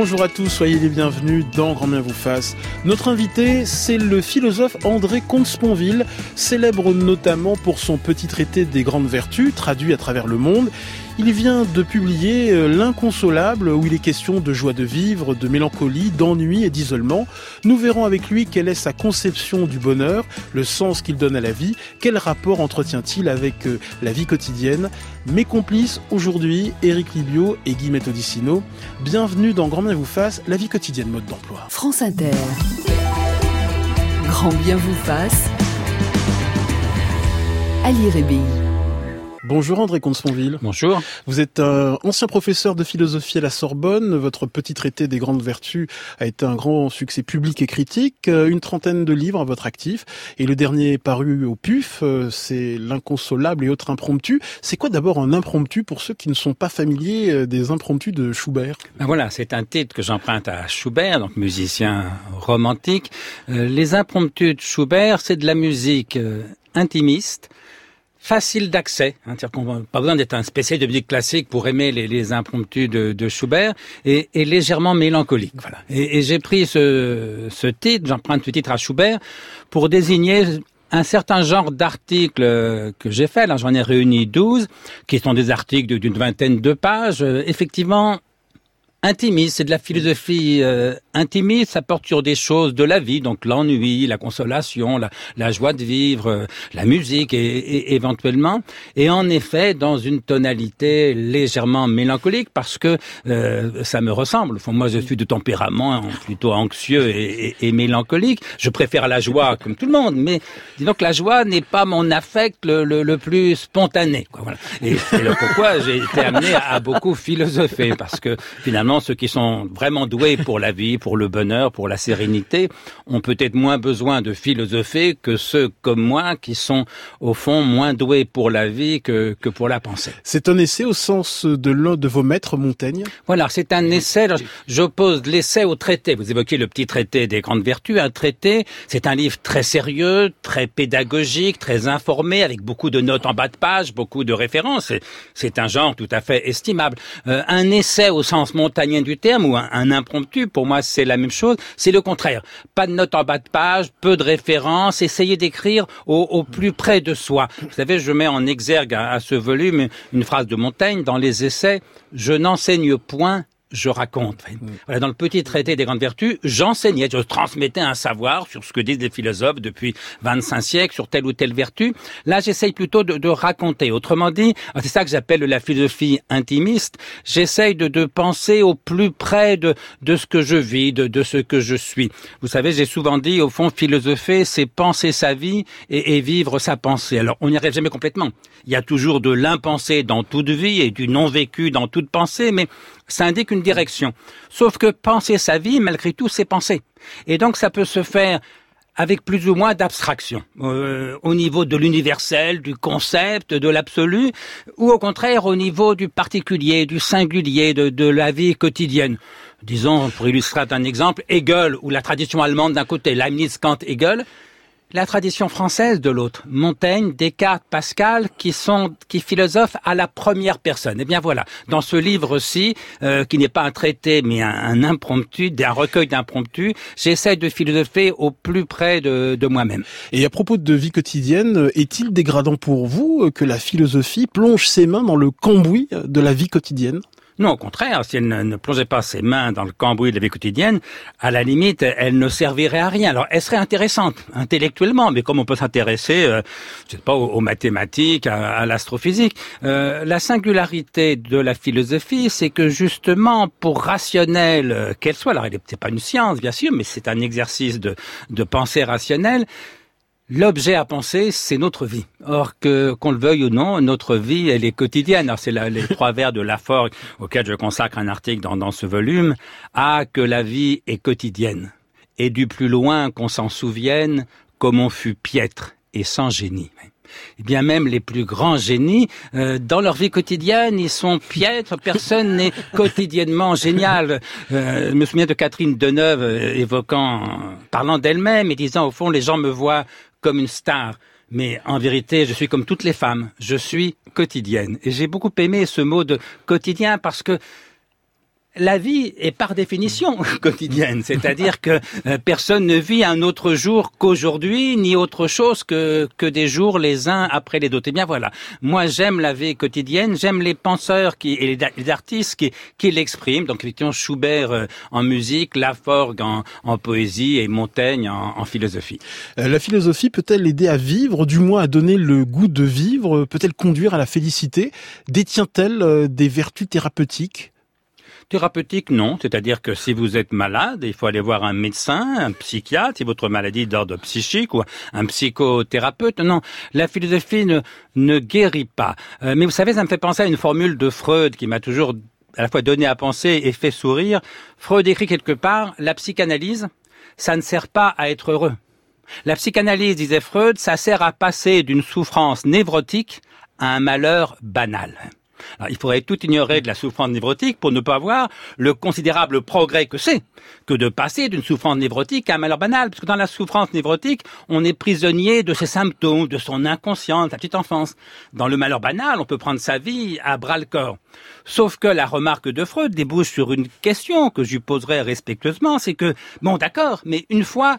Bonjour à tous, soyez les bienvenus dans Grand Bien vous fasse. Notre invité, c'est le philosophe André Comte-Sponville, célèbre notamment pour son petit traité des grandes vertus, traduit à travers le monde. Il vient de publier euh, L'inconsolable, où il est question de joie de vivre, de mélancolie, d'ennui et d'isolement. Nous verrons avec lui quelle est sa conception du bonheur, le sens qu'il donne à la vie, quel rapport entretient-il avec euh, la vie quotidienne. Mes complices aujourd'hui, Éric Libio et Guy Odissino. Bienvenue dans Grand Bien vous fasse, la vie quotidienne mode d'emploi. France Inter. Grand Bien vous fasse. Ali. Bonjour André Comte-Sponville. Bonjour. Vous êtes un ancien professeur de philosophie à la Sorbonne. Votre petit traité des grandes vertus a été un grand succès public et critique. Euh, une trentaine de livres à votre actif. Et le dernier paru au PUF, euh, c'est L'inconsolable et autres impromptus. C'est quoi d'abord un impromptu pour ceux qui ne sont pas familiers euh, des impromptus de Schubert? Ben Voilà, c'est un titre que j'emprunte à Schubert, donc musicien romantique. les impromptus de Schubert, c'est de la musique intimiste facile d'accès, hein, c'est-à-dire qu'on pas besoin d'être un spécialiste de musique classique pour aimer les, les impromptus de, Schubert, et, légèrement mélancolique. Voilà. Et, j'ai pris ce, ce titre, j'emprunte ce titre à Schubert, pour désigner un certain genre d'articles que j'ai fait, là j'en ai réuni 12, qui sont des articles d'une vingtaine de pages, effectivement intimiste, c'est de la philosophie euh, intimiste, ça porte sur des choses de la vie, donc l'ennui, la consolation, la, la, joie de vivre, euh, la musique et, éventuellement, et en effet dans une tonalité légèrement mélancolique parce que euh, ça me ressemble. moi, je suis de tempérament plutôt anxieux et, et, mélancolique. Je préfère la joie comme tout le monde, mais disons que la joie n'est pas mon affect le, le, le plus spontané. Quoi, voilà. Et c'est pourquoi j'ai été amené à, beaucoup philosopher parce que finalement ceux qui sont vraiment doués pour la vie, le bonheur, pour la sérénité, ont peut-être moins besoin de philosopher que ceux comme moi qui sont, au fond, moins doués pour la vie que, que pour la pensée. C'est un essai au sens de l'un de vos maîtres, Montaigne? Voilà, c'est un essai. J'oppose l'essai au traité. Vous évoquez le petit traité des grandes vertus. Un traité, c'est un livre très sérieux, très pédagogique, très informé, avec beaucoup de notes en bas de page, beaucoup de références. C'est un genre tout à fait estimable. Euh, un essai au sens Montaigne, du terme ou un, impromptu, pour moi c'est la même chose, c'est le contraire. Pas de notes en bas de page, peu de références, essayer d'écrire au, plus près de soi. Vous savez, je mets en exergue à ce volume une phrase de Montaigne dans les essais, je n'enseigne point je raconte. Voilà, dans le petit traité des grandes vertus, j'enseignais, je transmettais un savoir sur ce que disent les philosophes depuis 25 siècles, sur telle ou telle vertu. Là, j'essaye plutôt de, de, raconter. Autrement dit, ah, c'est ça que j'appelle la philosophie intimiste. J'essaye de, de, penser au plus près de, de ce que je vis, de, de, ce que je suis. Vous savez, j'ai souvent dit, au fond, philosopher, c'est penser sa vie et, et vivre sa pensée. Alors, on n'y arrive jamais complètement. Il y a toujours de l'impensé dans toute vie et du non vécu dans toute pensée, mais ça indique une direction. Sauf que penser sa vie, malgré tout, c'est penser. Et donc ça peut se faire avec plus ou moins d'abstraction, euh, au niveau de l'universel, du concept, de l'absolu, ou au contraire au niveau du particulier, du singulier, de, de la vie quotidienne. Disons, pour illustrer un exemple, Hegel, ou la tradition allemande d'un côté, Leibniz, Kant, Hegel, la tradition française de l'autre, Montaigne, Descartes, Pascal, qui sont qui philosophent à la première personne. Et eh bien voilà, dans ce livre-ci, euh, qui n'est pas un traité mais un, impromptu, un recueil d'impromptus, j'essaie de philosopher au plus près de, de moi-même. Et à propos de vie quotidienne, est-il dégradant pour vous que la philosophie plonge ses mains dans le cambouis de la vie quotidienne? Non, au contraire, si elle ne, plongeait pas ses mains dans le cambouis de la vie quotidienne, à la limite, elle ne servirait à rien. Alors, elle serait intéressante intellectuellement, mais comme on peut s'intéresser, euh, je sais pas, aux, mathématiques, à, l'astrophysique, euh, la singularité de la philosophie, c'est que justement, pour rationnelle euh, qu'elle soit, alors c'est pas une science, bien sûr, mais c'est un exercice de, de pensée rationnelle, L'objet à penser, c'est notre vie. Or, que qu'on le veuille ou non, notre vie, elle est quotidienne. Alors, c'est les trois vers de Laforgue auxquels je consacre un article dans, dans ce volume, à que la vie est quotidienne. Et du plus loin qu'on s'en souvienne, comme on fut piètre et sans génie. Eh bien même les plus grands génies, euh, dans leur vie quotidienne, ils sont piètres, personne n'est quotidiennement génial. Euh, je me souviens de Catherine Deneuve euh, évoquant, parlant d'elle-même et disant au fond, les gens me voient comme une star. Mais en vérité, je suis comme toutes les femmes. Je suis quotidienne. Et j'ai beaucoup aimé ce mot de quotidien parce que la vie est par définition quotidienne, c'est-à-dire que euh, personne ne vit un autre jour qu'aujourd'hui, ni autre chose que, que des jours les uns après les autres. Et eh bien voilà, moi j'aime la vie quotidienne, j'aime les penseurs qui, et les, artistes qui, qui l'expriment. Donc effectivement Schubert euh, en musique, Laforgue en, en poésie et Montaigne en, en philosophie. Euh, la philosophie peut-elle aider à vivre, du moins à donner le goût de vivre Peut-elle conduire à la félicité? Détient-elle des vertus thérapeutiques? Thérapeutique, non. C'est-à-dire que si vous êtes malade, il faut aller voir un médecin, un psychiatre, si votre maladie est d'ordre psychique ou un psychothérapeute. Non, la philosophie ne, ne guérit pas. Euh, mais vous savez, ça me fait penser à une formule de Freud qui m'a toujours à la fois donné à penser et fait sourire. Freud écrit quelque part, la psychanalyse, ça ne sert pas à être heureux. La psychanalyse, disait Freud, ça sert à passer d'une souffrance névrotique à un malheur banal il faudrait tout ignorer de la souffrance névrotique pour ne pas voir le considérable progrès que c'est que de passer d'une souffrance névrotique à un malheur banal. Parce que dans la souffrance névrotique, on est prisonnier de ses symptômes, de son inconscient, de sa petite enfance. Dans le malheur banal, on peut prendre sa vie à bras le corps. Sauf que la remarque de Freud débouche sur une question que je poserai respectueusement, c'est que, bon d'accord, mais une fois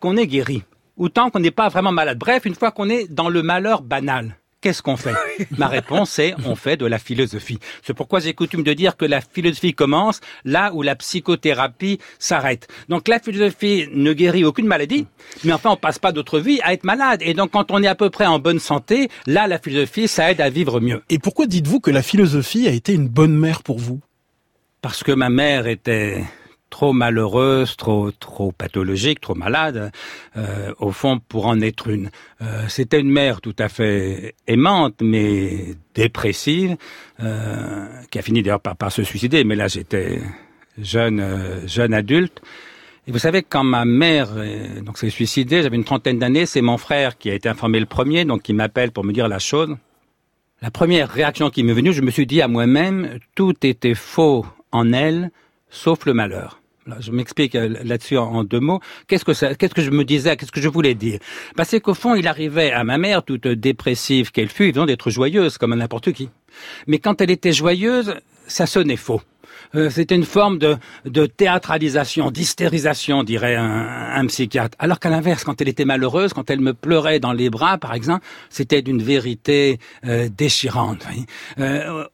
qu'on est guéri, ou tant qu'on n'est pas vraiment malade, bref, une fois qu'on est dans le malheur banal, qu'est-ce qu'on fait? Ma réponse est on fait de la philosophie. C'est pourquoi j'ai coutume de dire que la philosophie commence là où la psychothérapie s'arrête. Donc la philosophie ne guérit aucune maladie, mais enfin on passe pas d'autre vie à être malade. Et donc quand on est à peu près en bonne santé, là la philosophie ça aide à vivre mieux. Et pourquoi dites-vous que la philosophie a été une bonne mère pour vous? Parce que ma mère était trop malheureuse, trop trop pathologique, trop malade, euh, au fond pour en être une. Euh, C'était une mère tout à fait aimante, mais dépressive, euh, qui a fini d'ailleurs par, par, se suicider. Mais là, j'étais jeune euh, jeune adulte. Et vous savez, quand ma mère euh, donc s'est suicidée, j'avais une trentaine d'années, c'est mon frère qui a été informé le premier, donc qui m'appelle pour me dire la chose. La première réaction qui m'est venue, je me suis dit à moi-même, tout était faux en elle, sauf le malheur. Je m'explique euh, là-dessus en deux mots. Qu'est-ce que ça, qu'est-ce que je me disais, qu'est-ce que je voulais dire? Bah, C'est qu'au fond, il arrivait à ma mère, toute dépressive qu'elle fut, évidemment d'être joyeuse comme n'importe qui. Mais quand elle était joyeuse, ça sonnait faux. Euh, c'était une forme de, de théâtralisation, d'hystérisation, dirait un, psychiatre. Alors qu'à l'inverse, quand elle était malheureuse, quand elle me pleurait dans les bras, par exemple, c'était d'une vérité euh, déchirante.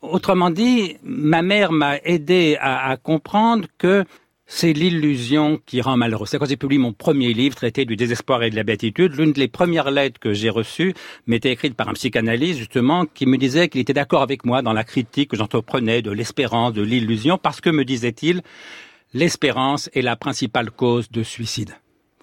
autrement dit, ma mère m'a aidé à, à comprendre que c'est l'illusion qui rend malheureux. C'est quand j'ai publié mon premier livre, traité du désespoir et de la béatitude, l'une des premières lettres que j'ai reçues m'était écrite par un psychanalyste, justement, qui me disait qu'il était d'accord avec moi dans la critique que j'entreprenais de l'espérance, de l'illusion, parce que, me disait-il, l'espérance est la principale cause de suicide.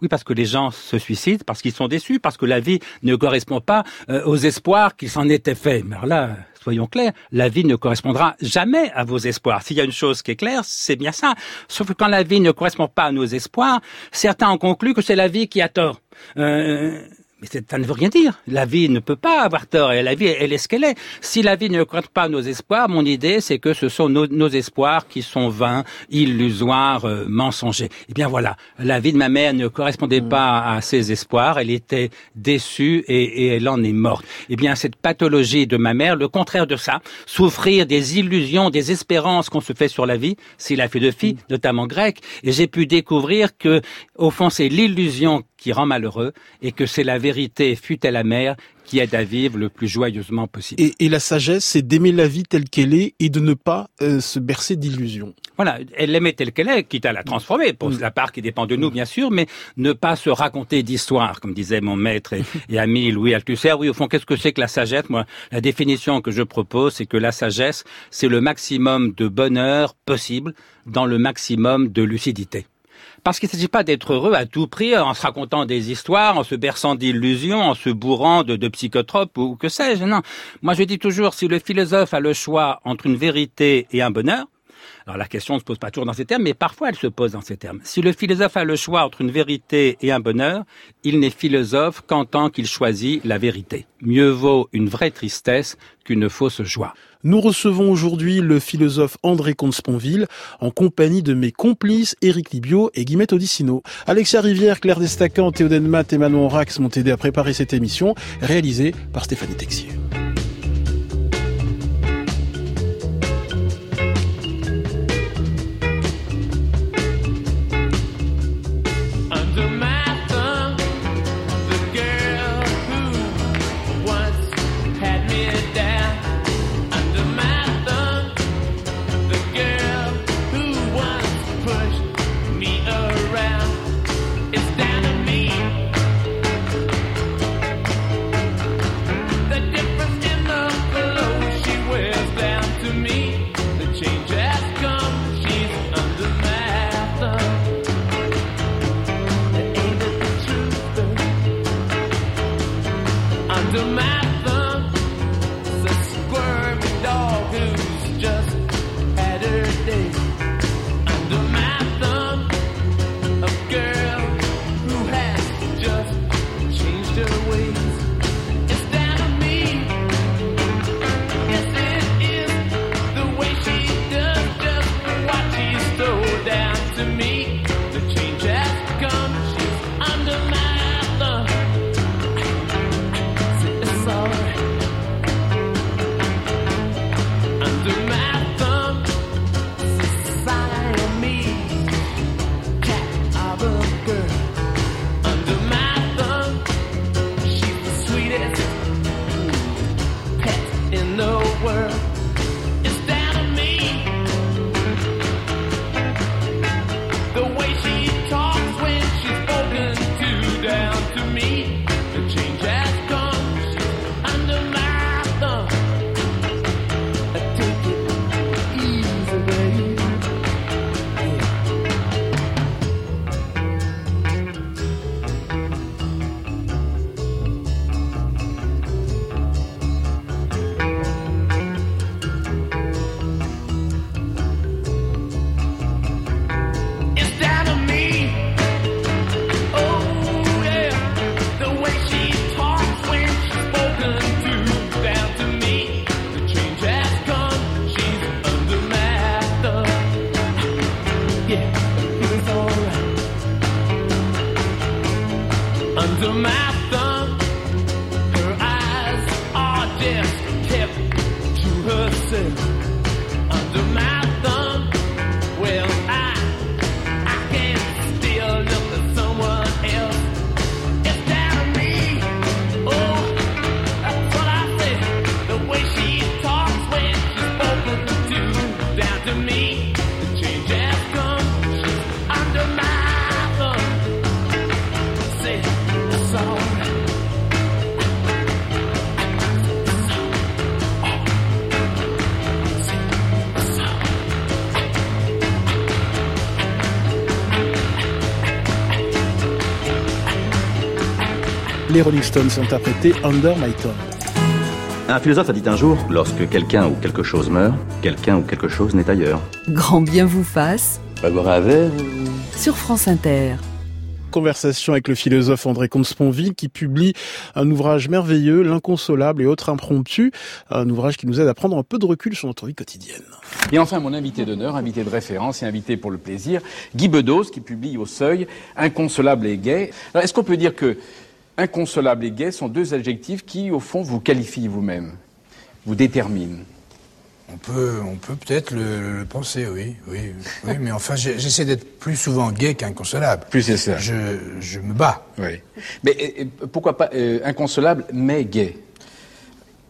Oui, parce que les gens se suicident, parce qu'ils sont déçus, parce que la vie ne correspond pas euh, aux espoirs qu'ils s'en étaient faits. Mais alors là, soyons clairs, la vie ne correspondra jamais à vos espoirs. S'il y a une chose qui est claire, c'est bien ça. Sauf que quand la vie ne correspond pas à nos espoirs, certains ont conclu que c'est la vie qui a tort. Euh, mais ça ne veut rien dire. La vie ne peut pas avoir tort et la vie, elle est ce qu'elle est. Si la vie ne correspond pas à nos espoirs, mon idée, c'est que ce sont nos, espoirs qui sont vains, illusoires, euh, mensongers. Eh bien voilà, la vie de ma mère ne correspondait mm. pas à ses espoirs. Elle était déçue et, et elle en est morte. Eh bien cette pathologie de ma mère, le contraire de ça, souffrir des illusions, des espérances qu'on se fait sur la vie, c'est la philosophie, mm. notamment grecque. Et j'ai pu découvrir que, au fond, c'est l'illusion qui rend malheureux et que c'est la vérité, fut-elle amère, qui aide à vivre le plus joyeusement possible. Et, la sagesse, c'est d'aimer la vie telle qu'elle est et de ne pas euh, se bercer d'illusions. Voilà, elle l'aimait telle qu'elle est, quitte à la transformer, pour mm. la part qui dépend de nous, bien sûr, mais ne pas se raconter d'histoire, comme disait mon maître et, et ami Louis Althusser. Oui, au fond, qu'est-ce que c'est que la sagesse? Moi, la définition que je propose, c'est que la sagesse, c'est le maximum de bonheur possible dans le maximum de lucidité. Parce qu'il ne s'agit pas d'être heureux à tout prix en se racontant des histoires, en se berçant d'illusions, en se bourrant de, de psychotropes ou que sais-je. Non. Moi, je dis toujours, si le philosophe a le choix entre une vérité et un bonheur, alors la question ne se pose pas toujours dans ces termes, mais parfois elle se pose dans ces termes. Si le philosophe a le choix entre une vérité et un bonheur, il n'est philosophe qu'en tant qu'il choisit la vérité. Mieux vaut une vraie tristesse qu'une fausse joie. Nous recevons aujourd'hui le philosophe André Comte-Sponville en compagnie de mes complices Éric Libio et Guillemette Odissino. Alexia Rivière, Claire Destacant, Théoden Matt et Manon Rax m'ont aidé à préparer cette émission réalisée par Stéphanie Texier. Les Rolling Stones interprétaient Under My Thumb. Un philosophe a dit un jour, lorsque quelqu'un ou quelque chose meurt, quelqu'un ou quelque chose n'est ailleurs. Grand bien vous fasse Pas boire un verre sur France Inter. Conversation avec le philosophe André Comte-Sponville qui publie un ouvrage merveilleux, L'inconsolable et autres impromptus, un ouvrage qui nous aide à prendre un peu de recul sur notre vie quotidienne. Et enfin, mon invité d'honneur, invité de référence et invité pour le plaisir, Guy Bedos, qui publie au Seuil Inconsolable et gai. Alors, est-ce qu'on peut dire que inconsolable et gai sont deux adjectifs qui, au fond, vous qualifient vous-même, vous déterminent On peut, on peut peut-être le, le penser, oui, oui, oui, mais enfin, j'essaie d'être plus souvent gay qu'inconsolable. Plus c'est ça. Je, je me bats. Oui. Mais pourquoi pas euh, inconsolable mais gai?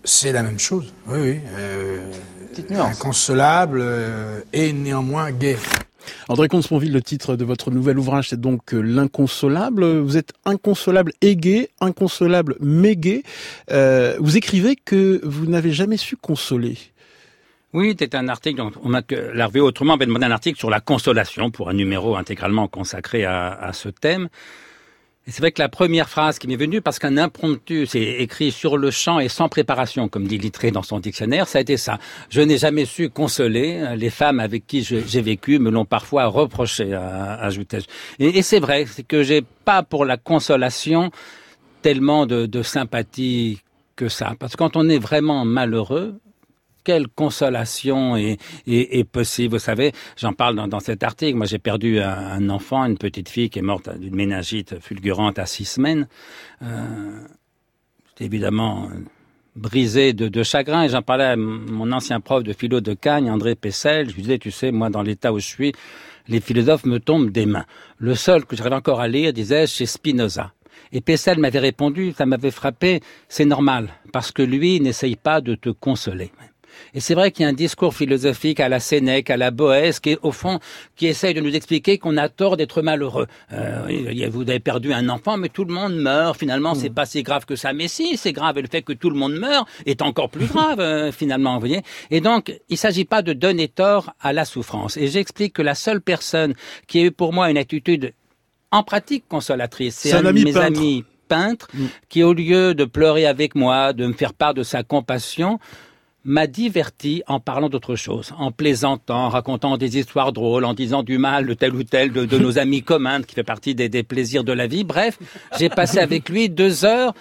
C'est la même chose, oui, oui. Euh, Petite nuance. inconsolable euh, et néanmoins gay. André Comte-Sponville, le titre de votre nouvel ouvrage, c'est donc euh, L'inconsolable. Vous êtes inconsolable et gay, inconsolable gay. Euh, vous écrivez que vous n'avez jamais su consoler. Oui, c'est un article, on m'a l'Hervé autrement avait demandé un article sur la consolation pour un numéro intégralement consacré à, à ce thème. C'est vrai que la première phrase qui m'est venue, parce qu'un impromptu, c'est écrit sur le champ et sans préparation, comme dit Littré dans son dictionnaire, ça a été ça. Je n'ai jamais su consoler. Les femmes avec qui j'ai vécu me l'ont parfois reproché, a- ajoutais-je. Et, et c'est vrai, c'est que j'ai pas pour la consolation tellement de, de sympathie que ça. Parce que quand on est vraiment malheureux, quelle consolation est, est, est possible. Vous savez, j'en parle dans, dans cet article. Moi, j'ai perdu un, un enfant, une petite fille qui est morte d'une méningite fulgurante à six semaines. Euh, évidemment brisé de, de chagrin et j'en parlais à mon ancien prof de philo de Cagnes, André Pessel. Je lui disais, tu sais, moi, dans l'état où je suis, les philosophes me tombent des mains. Le seul que j'arrive encore à lire, disais-je, c'est Spinoza. Et Pessel m'avait répondu, ça m'avait frappé, c'est normal, parce que lui n'essaye pas de te consoler. Et c'est vrai qu'il y a un discours philosophique à la Sénèque, à la Boèce, qui est au fond, qui essaye de nous expliquer qu'on a tort d'être malheureux. Euh, vous avez perdu un enfant, mais tout le monde meurt. Finalement, c'est pas si grave que ça. Mais si, c'est grave. Et le fait que tout le monde meurt est encore plus grave, euh, finalement, vous voyez. Et donc, il s'agit pas de donner tort à la souffrance. Et j'explique que la seule personne qui a eu pour moi une attitude en pratique consolatrice, c'est un un, ami de mes peintre. amis peintres qui, au lieu de pleurer avec moi, de me faire part de sa compassion, m'a diverti en parlant d'autre chose, en plaisantant, en racontant des histoires drôles, en disant du mal de tel ou tel de, de nos amis communs, qui fait partie des, des plaisirs de la vie. Bref, j'ai passé avec lui deux heures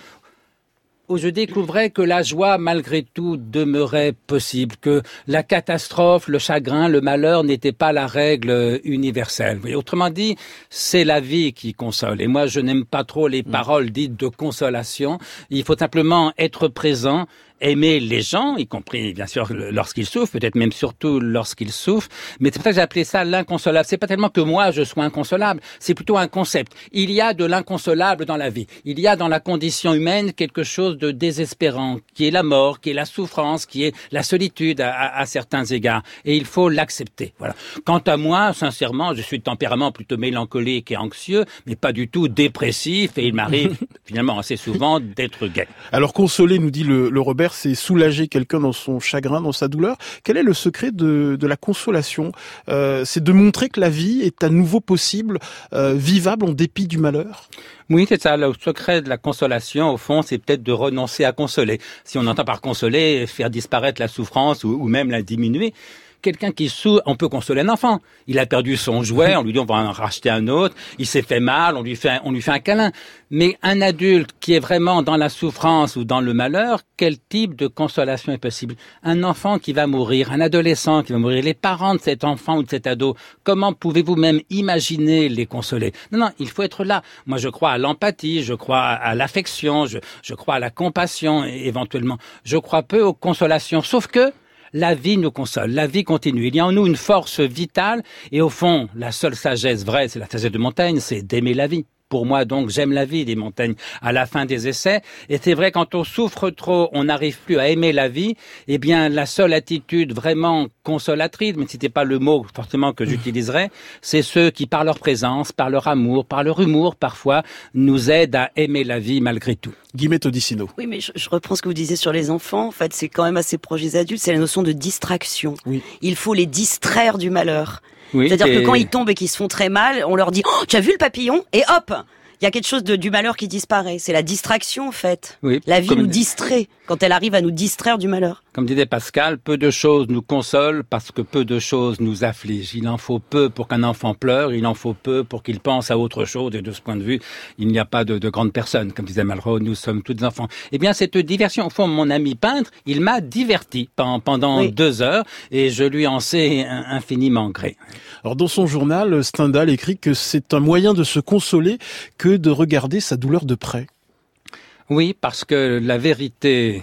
où je découvrais que la joie, malgré tout, demeurait possible, que la catastrophe, le chagrin, le malheur n'étaient pas la règle universelle. Vous voyez, autrement dit, c'est la vie qui console. Et moi, je n'aime pas trop les paroles dites de consolation. Il faut simplement être présent aimer les gens, y compris bien sûr lorsqu'ils souffrent, peut-être même surtout lorsqu'ils souffrent. Mais c'est pour ça que j'ai appelé ça l'inconsolable. C'est pas tellement que moi je sois inconsolable, c'est plutôt un concept. Il y a de l'inconsolable dans la vie. Il y a dans la condition humaine quelque chose de désespérant, qui est la mort, qui est la souffrance, qui est la solitude à, à- à certains égards. Et il faut l'accepter. Voilà. Quant à moi, sincèrement, je suis de tempérament plutôt mélancolique et anxieux, mais pas du tout dépressif. Et il m'arrive finalement assez souvent d'être gay. Alors consoler, nous dit le, le Robert, c'est soulager quelqu'un dans son chagrin, dans sa douleur. Quel est le secret de, la consolation? Euh, C'est de montrer que la vie est à nouveau possible, euh, vivable en dépit du malheur? Oui, c'est ça. Le secret de la consolation, au fond, c'est peut-être de renoncer à consoler. Si on entend par consoler, faire disparaître la souffrance ou, ou même la diminuer. Quelqu'un qui souffre, on peut consoler un enfant. Il a perdu son jouet, on lui dit on va en racheter un autre. Il s'est fait mal, on lui fait, on lui fait un câlin. Mais un adulte qui est vraiment dans la souffrance ou dans le malheur, quel type de consolation est possible? Un enfant qui va mourir, un adolescent qui va mourir, les parents de cet enfant ou de cet ado, comment pouvez-vous même imaginer les consoler? Non, non, il faut être là. Moi, je crois à l'empathie, je crois à l'affection, je, je crois à la compassion éventuellement. Je crois peu aux consolations, sauf que la vie nous console, la vie continue. Il y a en nous une force vitale et au fond, la seule sagesse vraie, c'est la sagesse de Montaigne, c'est d'aimer la vie. Pour moi, donc, j'aime la vie, dit Montaigne, à la fin des essais. Et c'est vrai, quand on souffre trop, on n'arrive plus à aimer la vie. Eh bien, la seule attitude vraiment consolatrice, mais c'était pas le mot forcément que j'utiliserais, c'est ceux qui, par leur présence, par leur amour, par leur humour, parfois, nous aident à aimer la vie malgré tout. Guillemette Odissino. Oui, mais je, je reprends ce que vous disiez sur les enfants. En fait, c'est quand même assez proche des adultes. C'est la notion de distraction. Oui. Il faut les distraire du malheur. Oui, C'est-à-dire que quand ils tombent et qu'ils se font très mal, on leur dit oh, "Tu as vu le papillon? Et hop, il y a quelque chose de, du malheur qui disparaît. C'est la distraction en fait. Oui, La vie nous distrait quand elle arrive à nous distraire du malheur. Comme disait Pascal, peu de choses nous consolent parce que peu de choses nous affligent. Il en faut peu pour qu'un enfant pleure, il en faut peu pour qu'il pense à autre chose. Et de ce point de vue, il n'y a pas de, de grandes personnes. Comme disait Malraux, nous sommes tous enfants. Eh bien, cette diversion, au fond, mon ami peintre, il m'a diverti pendant, Oui. deux heures et je lui en sais in- infiniment gré. Alors dans son journal, Stendhal écrit que c'est un moyen de se consoler que de regarder sa douleur de près. Oui, parce que la vérité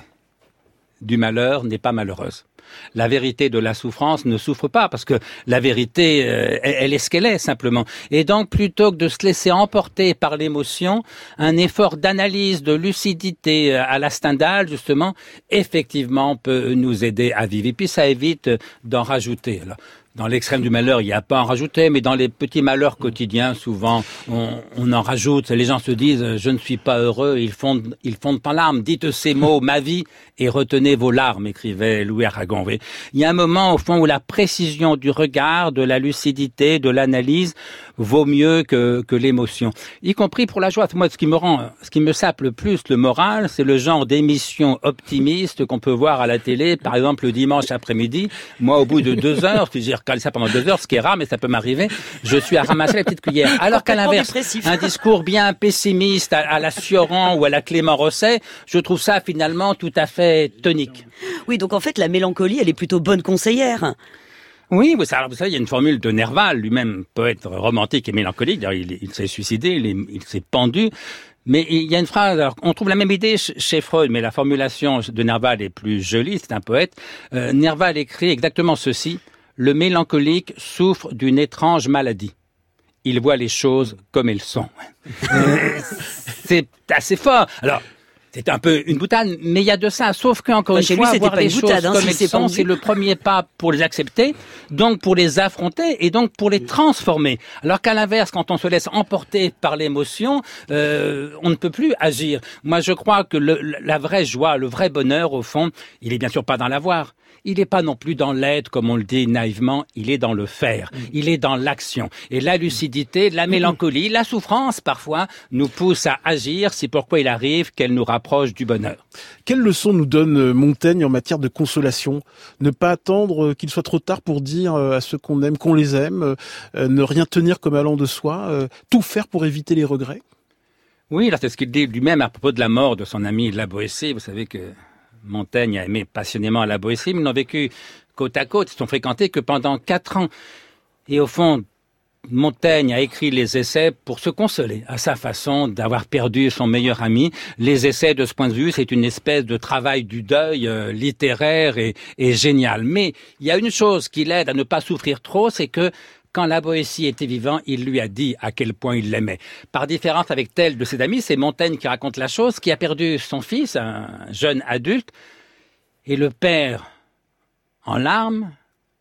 du malheur n'est pas malheureuse. La vérité de la souffrance ne souffre pas parce que la vérité, euh, elle, est ce qu'elle est simplement. Et donc, plutôt que de se laisser emporter par l'émotion, un effort d'analyse, de lucidité euh, à la Stendhal, justement, effectivement, peut nous aider à vivre. Et puis, ça évite d'en rajouter. Dans l'extrême du malheur, il n'y a pas à en rajouter, mais dans les petits malheurs quotidiens, souvent, on, on en rajoute. Les gens se disent, euh, je ne suis pas heureux, ils fondent, ils fondent en larmes. Dites ces mots, ma vie, et retenez vos larmes, écrivait Louis Aragon. Il y a un moment, au fond, où la précision du regard, de la lucidité, de l'analyse, vaut mieux que, que l'émotion. Y compris pour la joie. Moi, ce qui me rend, ce qui me sape le plus le moral, c'est le genre d'émission optimiste qu'on peut voir à la télé, par exemple, le dimanche après-midi. Moi, au bout de deux heures, si j'ai regardé ça pendant deux heures, ce qui est rare, mais ça peut m'arriver, je suis à ramasser la petite cuillère. Alors qu'à l'inverse, un discours bien pessimiste à, à la Sioran ou à la Clément Rosset, je trouve ça finalement tout à fait tonique. Oui, donc en fait, la mélancolie, elle est plutôt bonne conseillère. Oui, vous savez, il y a une formule de Nerval, lui-même poète romantique et mélancolique. Il, s'est suicidé, il, il s'est pendu. Mais il y a une phrase, alors, on trouve la même idée ch- chez Freud, mais la formulation de Nerval est plus jolie, c'est un poète. Euh, Nerval écrit exactement ceci. Le mélancolique souffre d'une étrange maladie. Il voit les choses comme elles sont. Euh, c'est assez fort. Alors, c'est un peu une boutade, mais il y a de ça. Sauf qu'encore Bah, une lui, fois, c'était voir les choses boutade, hein, comme s'il elles c'est le premier pas pour les accepter, donc pour les affronter et donc pour les transformer. Alors qu'à l'inverse, quand on se laisse emporter par l'émotion, euh, on ne peut plus agir. Moi, je crois que le- la vraie joie, le vrai bonheur, au fond, il est bien sûr pas dans l'avoir. Il n'est pas non plus dans l'être, comme on le dit naïvement, il est dans le faire, il est dans l'action. Et la lucidité, la mélancolie, la souffrance parfois nous pousse à agir, c'est pourquoi il arrive qu'elle nous rapproche du bonheur. Quelle leçon nous donne euh, Montaigne en matière de consolation? Ne pas attendre euh, qu'il soit trop tard pour dire euh, à ceux qu'on aime qu'on les aime, ne rien tenir comme allant de soi, tout faire pour éviter les regrets? Oui, là, c'est ce qu'il dit lui-même à propos de la mort de son ami La Boétie. Vous savez que Montaigne a aimé passionnément la mais ils n'ont vécu côte à côte, ils sont fréquentés que pendant quatre ans. Et au fond, Montaigne a écrit les essais pour se consoler à sa façon d'avoir perdu son meilleur ami. Les essais, de ce point de vue, c'est une espèce de travail du deuil euh, littéraire et génial. Mais il y a une chose qui l'aide à ne pas souffrir trop, c'est que quand la Boétie était vivant, il lui a dit à quel point il l'aimait. Par différence avec tel de ses amis, c'est Montaigne qui raconte la chose, qui a perdu son fils, un jeune adulte, et le père, en larmes,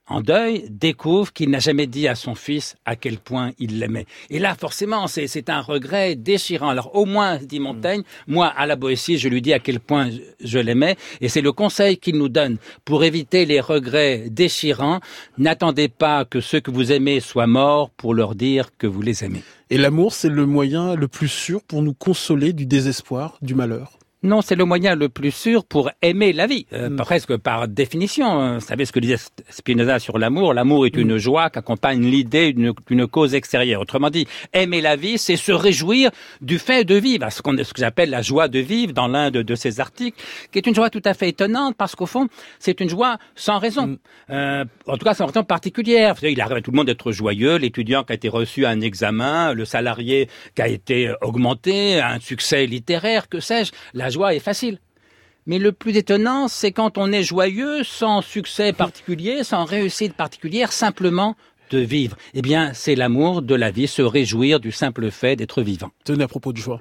en deuil, découvre qu'il n'a jamais dit à son fils à quel point il l'aimait. Et là, forcément, c'est c'est un regret déchirant. Alors, au moins, dit Montaigne, moi, à la Boétie, je lui dis à quel point je, je l'aimais. Et c'est le conseil qu'il nous donne pour éviter les regrets déchirants. N'attendez pas que ceux que vous aimez soient morts pour leur dire que vous les aimez. Et l'amour, c'est le moyen le plus sûr pour nous consoler du désespoir, du malheur. Non, c'est le moyen le plus sûr pour aimer la vie, euh, Mm. presque par définition. hein. Vous savez ce que disait Spinoza sur l'amour? L'amour est une joie qu'accompagne l'idée d'une cause extérieure. Autrement dit, aimer la vie, c'est se réjouir du fait de vivre, ce, qu'on- ce que j'appelle la joie de vivre dans l'un de, de ces articles, qui est une joie tout à fait étonnante parce qu'au fond, c'est une joie sans raison. Euh, en tout cas, sans raison particulière. Vous savez, il arrive à tout le monde d'être joyeux, l'étudiant qui a été reçu à un examen, le salarié qui a été augmenté, un succès littéraire, que sais-je. La joie est facile. Mais le plus étonnant, c'est quand on est joyeux, sans succès particulier, sans réussite particulière, simplement de vivre. Eh bien, c'est l'amour de la vie, se réjouir du simple fait d'être vivant. Tenez à propos de joie.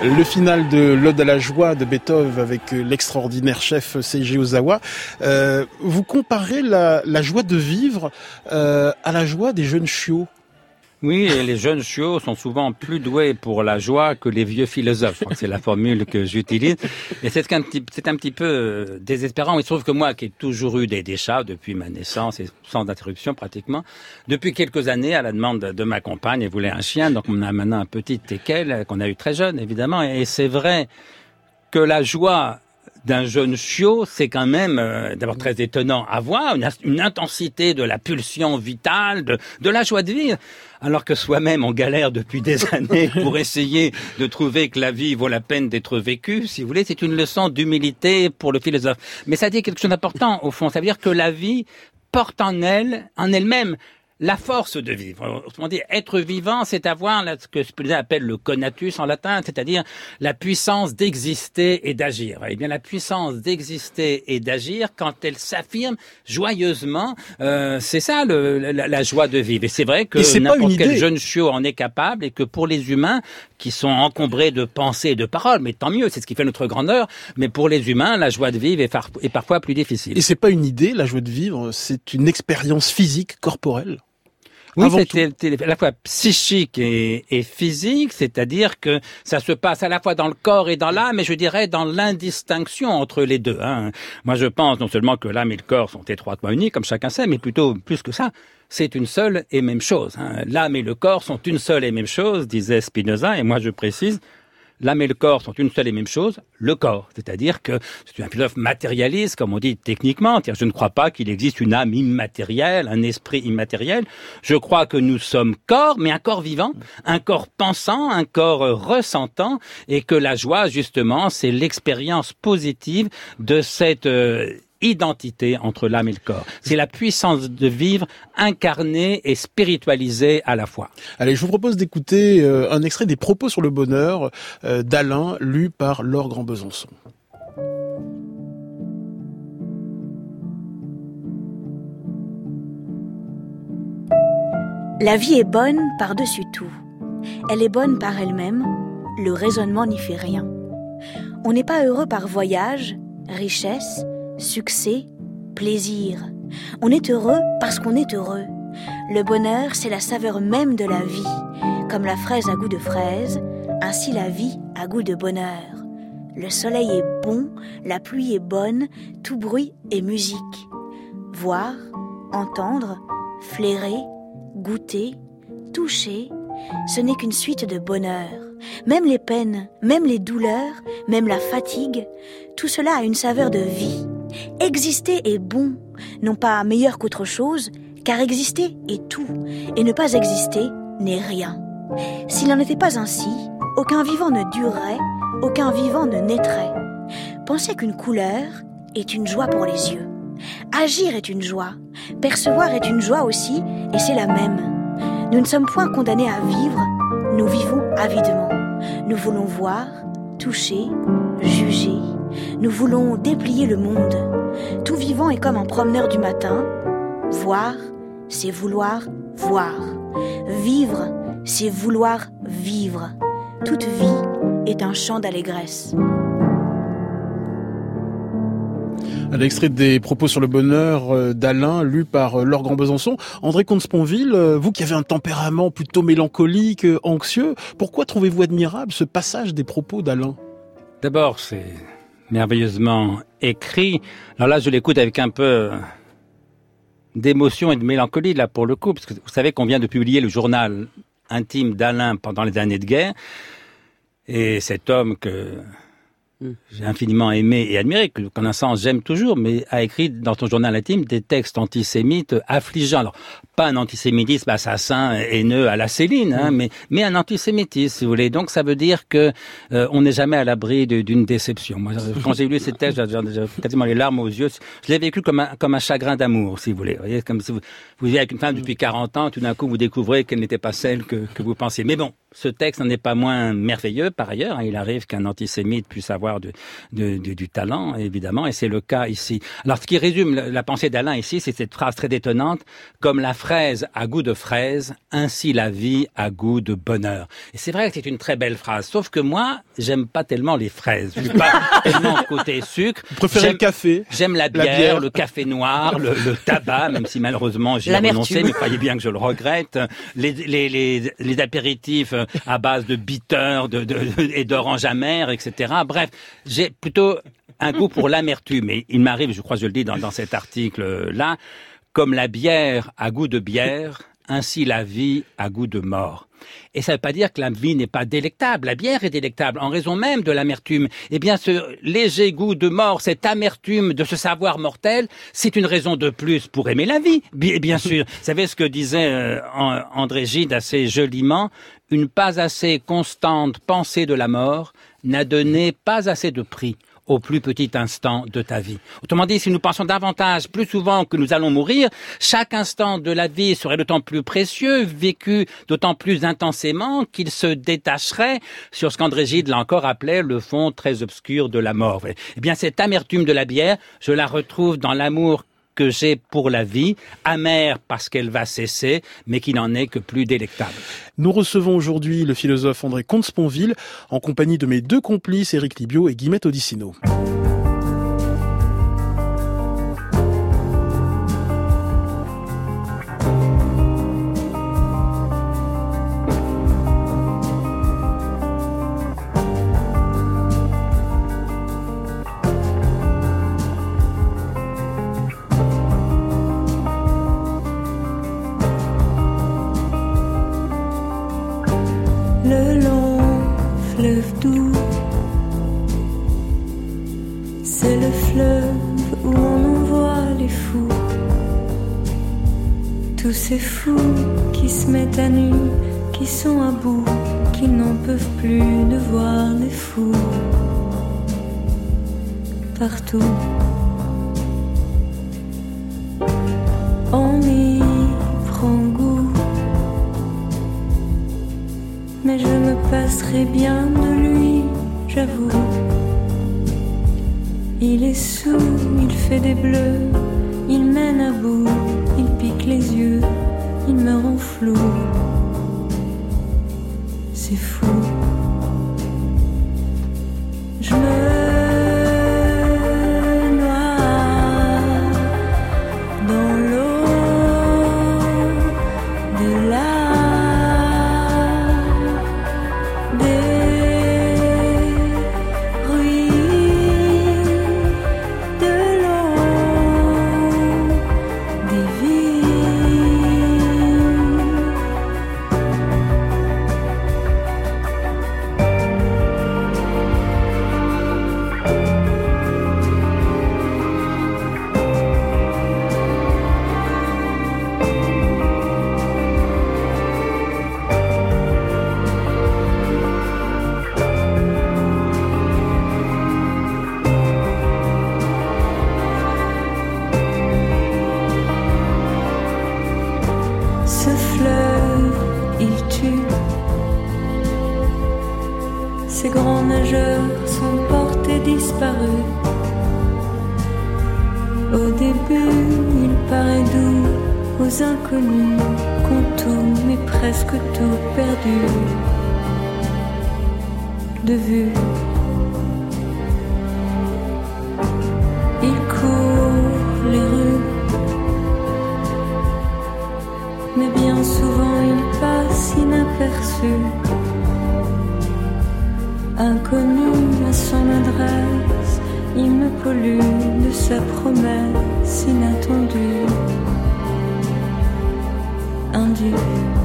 Le final de l'Ode à la joie de Beethoven avec euh, l'extraordinaire chef Seiji Ozawa. Euh, vous comparez la, joie de vivre euh, à la joie des jeunes chiots. Oui, les jeunes chiots sont souvent plus doués pour la joie que les vieux philosophes. C'est la formule que j'utilise. Et c'est un petit, c'est un petit peu euh, désespérant. Il se trouve que moi, qui ai toujours eu des, des chats depuis ma naissance et sans interruption pratiquement, depuis quelques années, à la demande de ma compagne, elle voulait un chien. Donc on a maintenant un petit teckel euh, qu'on a eu très jeune, évidemment. Et c'est vrai que la joie d'un jeune chiot, c'est quand même euh, d'abord très étonnant à voir, une, une intensité de la pulsion vitale, de, de la joie de vivre, alors que soi-même on galère depuis des années pour essayer de trouver que la vie vaut la peine d'être vécue, si vous voulez, c'est une leçon d'humilité pour le philosophe. Mais ça dit quelque chose d'important au fond, ça veut dire que la vie porte en elle, en elle-même, la force de vivre. Autrement dit, être vivant, c'est avoir là, ce que Spinoza appelle le conatus en latin, c'est-à-dire la puissance d'exister et d'agir. Eh bien, la puissance d'exister et d'agir, quand elle s'affirme joyeusement, euh, c'est ça le, la, la, joie de vivre. Et c'est vrai que n'importe quel idée. jeune chiot en est capable et que pour les humains qui sont encombrés de pensées et de paroles, mais tant mieux, c'est ce qui fait notre grandeur, mais pour les humains, la joie de vivre est, est parfois plus difficile. Et c'est pas une idée, la joie de vivre, c'est une expérience physique, corporelle. Oui, c'est à la fois psychique et, et physique, c'est-à-dire que ça se passe à la fois dans le corps et dans l'âme, mais je dirais dans l'indistinction entre les deux. Hein. Moi, je pense non seulement que l'âme et le corps sont étroitement unis, comme chacun sait, mais plutôt plus que ça. C'est une seule et même chose. Hein. L'âme et le corps sont une seule et même chose, disait Spinoza, et moi je précise, L'âme et le corps sont une seule et même chose, le corps. C'est-à-dire que c'est un philosophe matérialiste, comme on dit techniquement. Je ne crois pas qu'il existe une âme immatérielle, un esprit immatériel. Je crois que nous sommes corps, mais un corps vivant, un corps pensant, un corps ressentant, et que la joie, justement, c'est l'expérience positive de cette euh, identité entre l'âme et le corps. C'est la puissance de vivre incarnée et spiritualisée à la fois. Allez, je vous propose d'écouter euh, un extrait des propos sur le bonheur euh, d'Alain, lu par Laure Grand Besançon. La vie est bonne par-dessus tout. Elle est bonne par elle-même, le raisonnement n'y fait rien. On n'est pas heureux par voyage, richesse, succès, plaisir. On est heureux parce qu'on est heureux. Le bonheur, c'est la saveur même de la vie. Comme la fraise a goût de fraise, ainsi la vie a goût de bonheur. Le soleil est bon, la pluie est bonne, tout bruit est musique. Voir, entendre, flairer, goûter, toucher, ce n'est qu'une suite de bonheur. Même les peines, même les douleurs, même la fatigue, tout cela a une saveur de vie. Exister est bon, non pas meilleur qu'autre chose, car exister est tout, et ne pas exister n'est rien. S'il n'en était pas ainsi, aucun vivant ne durerait, aucun vivant ne naîtrait. Pensez qu'une couleur est une joie pour les yeux. Agir est une joie, percevoir est une joie aussi, et c'est la même. Nous ne sommes point condamnés à vivre, nous vivons avidement. Nous voulons voir, toucher, juger. Nous voulons déplier le monde. Tout vivant est comme un promeneur du matin. Voir, c'est vouloir voir. Vivre, c'est vouloir vivre. Toute vie est un chant d'allégresse. Un extrait des propos sur le bonheur euh, d'Alain, lu par euh, Laure Grand Besançon. André Comte-Sponville, euh, vous qui avez un tempérament plutôt mélancolique, anxieux, pourquoi trouvez-vous admirable ce passage des propos d'Alain? D'abord, c'est merveilleusement écrit. Alors là, je l'écoute avec un peu d'émotion et de mélancolie, là, pour le coup, parce que vous savez qu'on vient de publier le journal intime d'Alain pendant les années de guerre. Et cet homme que j'ai infiniment aimé et admiré, que, qu'en un sens j'aime toujours, mais a écrit dans son journal intime des textes antisémites affligeants. Alors, pas un antisémitisme assassin, haineux à la Céline, hein, mais, mais un antisémitisme, si vous voulez. Donc, ça veut dire que euh, on n'est jamais à l'abri d'une déception. Moi, quand j'ai lu ces textes, j'avais quasiment les larmes aux yeux. Je l'ai vécu comme un, comme un chagrin d'amour, si vous voulez. Vous voyez, comme si vous, vous vivez avec une femme depuis 40 ans, tout d'un coup, vous découvrez qu'elle n'était pas celle que, que vous pensiez. Mais bon, ce texte n'en est pas moins merveilleux, par ailleurs. hein. Il arrive qu'un antisémite puisse avoir de, de- de- du talent, évidemment, et c'est le cas ici. Alors, ce qui résume la, la pensée d'Alain ici, c'est cette phrase très détonnante, comme la fraise a goût de fraise, ainsi la vie a goût de bonheur. Et c'est vrai que c'est une très belle phrase, sauf que moi, j'aime pas tellement les fraises. Je suis pas tellement côté sucre. Vous préférez le café J'aime la La bière, bière. le café noir, le, le tabac, même si malheureusement j'y ai L'amertume. renoncé, mais croyez bien que je le regrette. Les, les, les, les apéritifs euh, à base de bitter de, et d'orange amère, etc. Bref, j'ai plutôt un goût pour l'amertume. Et il m'arrive, je crois que je le dis dans, dans cet article-là, comme la bière a goût de bière, ainsi la vie a goût de mort. Et ça ne veut pas dire que la vie n'est pas délectable. La bière est délectable en raison même de l'amertume. Eh bien, ce léger goût de mort, cette amertume de ce savoir mortel, c'est une raison de plus pour aimer la vie. Bien, sûr. Vous savez ce que disait euh, An- André Gide assez joliment Une pas assez constante pensée de la mort n'a donné pas assez de prix au plus petit instant de ta vie. Autrement dit, si nous pensons davantage, plus souvent que nous allons mourir, chaque instant de la vie serait d'autant plus précieux, vécu d'autant plus intensément qu'il se détacherait sur ce qu'André Gide, là encore, appelait le fond très obscur de la mort. Eh bien, cette amertume de la bière, je la retrouve dans l'amour que j'ai pour la vie, amère parce qu'elle va cesser, mais qui n'en est que plus délectable. Nous recevons aujourd'hui le philosophe André Comte-Sponville en compagnie de mes deux complices Éric Libio et Guillemette Odissino. Qui se mettent à nu, qui sont à bout, qui n'en peuvent plus de voir des fous partout. On y prend goût mais je me passerai bien de lui, j'avoue. Il est sous, il fait des bleus, il mène à bout, il pique les yeux, il me rend flou. C'est fou. Au début, il paraît doux aux inconnus qu'on tourne, mais presque tout perdu de vue. Il court les rues, mais bien souvent il passe inaperçu, inconnu à son adresse il me pollue de sa promesse inattendue. Indue.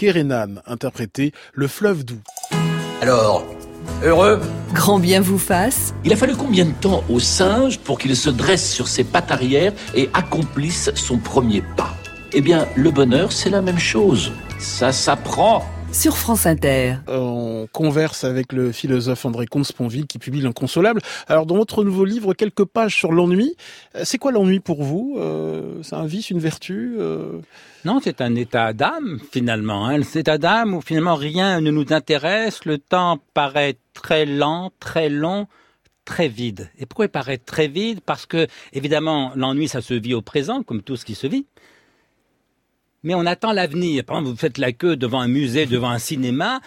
Kerenan interprétait Le fleuve doux. Alors, heureux? Grand bien vous fasse. Il a fallu combien de temps au singe pour qu'il se dresse sur ses pattes arrière et accomplisse son premier pas? Eh bien, le bonheur, c'est la même chose. Ça s'apprend. Sur France Inter. On converse avec le philosophe André Comte-Sponville qui publie L'inconsolable. Alors dans votre nouveau livre, quelques pages sur l'ennui. Euh, C'est quoi l'ennui pour vous Euh, C'est un vice, une vertu Euh, Non, c'est un état d'âme finalement. Hein. Cet état d'âme où finalement rien ne nous intéresse, le temps paraît très lent, très long, très vide. Et pourquoi il paraît très vide? Parce que évidemment l'ennui ça se vit au présent, comme tout ce qui se vit. Mais on attend l'avenir. Par exemple, vous faites la queue devant un musée, devant un cinéma.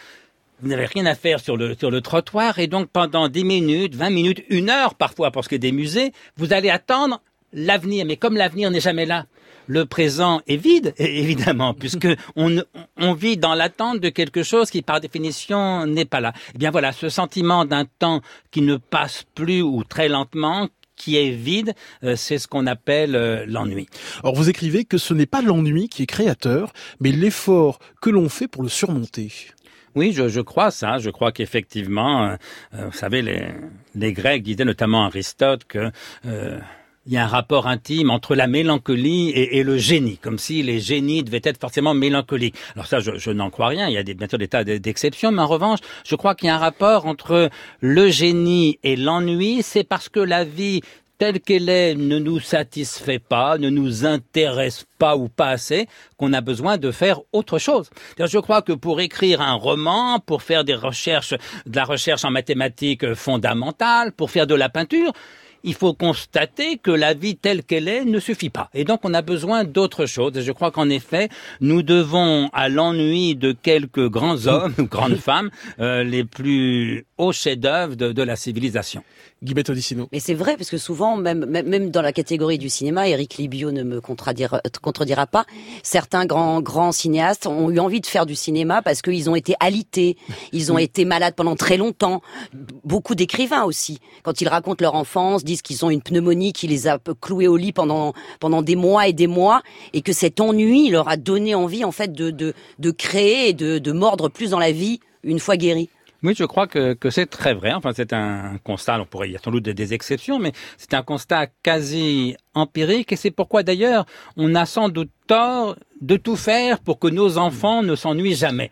Vous n'avez rien à faire sur le, sur le trottoir et donc pendant 10 minutes, 20 minutes, une heure parfois parce que des musées, vous allez attendre l'avenir. Mais comme l'avenir n'est jamais là, le présent est vide, évidemment, puisque on, on vit dans l'attente de quelque chose qui, par définition, n'est pas là. Eh bien voilà, ce sentiment d'un temps qui ne passe plus ou très lentement, qui est vide, euh, c'est ce qu'on appelle euh, l'ennui. Alors vous écrivez que ce n'est pas l'ennui qui est créateur, mais l'effort que l'on fait pour le surmonter. Oui, je, je crois ça. Je crois qu'effectivement, euh, euh, vous savez, les, les Grecs disaient notamment Aristote que euh, il y a un rapport intime entre la mélancolie et, le génie, comme si les génies devaient être forcément mélancoliques. Alors ça, je, n'en crois rien. Il y a des, bien sûr des tas d'exceptions, mais en revanche, je crois qu'il y a un rapport entre le génie et l'ennui. C'est parce que la vie telle qu'elle est ne nous satisfait pas, ne nous intéresse pas ou pas assez, qu'on a besoin de faire autre chose. Je crois que pour écrire un roman, pour faire des recherches, de la recherche en mathématiques fondamentale, pour faire de la peinture, il faut constater que la vie telle qu'elle est ne suffit pas. Et donc on a besoin d'autre chose. Et je crois qu'en effet, nous devons à l'ennui de quelques grands hommes ou grandes femmes euh, les plus hauts chefs-d'œuvre de, de la civilisation. Guibette Odissino. Mais c'est vrai, parce que souvent, même, même, même dans la catégorie du cinéma, Eric Libio ne me contredira, contredira pas, certains grands, grands cinéastes ont eu envie de faire du cinéma parce qu'ils ont été alités, ils ont été malades pendant très longtemps. Beaucoup d'écrivains aussi, quand ils racontent leur enfance, disent qu'ils ont une pneumonie qui les a cloués au lit pendant, pendant des mois et des mois, et que cet ennui leur a donné envie, en fait, de, de, de créer et de, de mordre plus dans la vie une fois guéris. Oui, je crois que, que c'est très vrai. Enfin, c'est un constat. On pourrait y a sans doute des, des exceptions, mais c'est un constat quasi empirique. Et c'est pourquoi d'ailleurs, on a sans doute tort de tout faire pour que nos enfants ne s'ennuient jamais.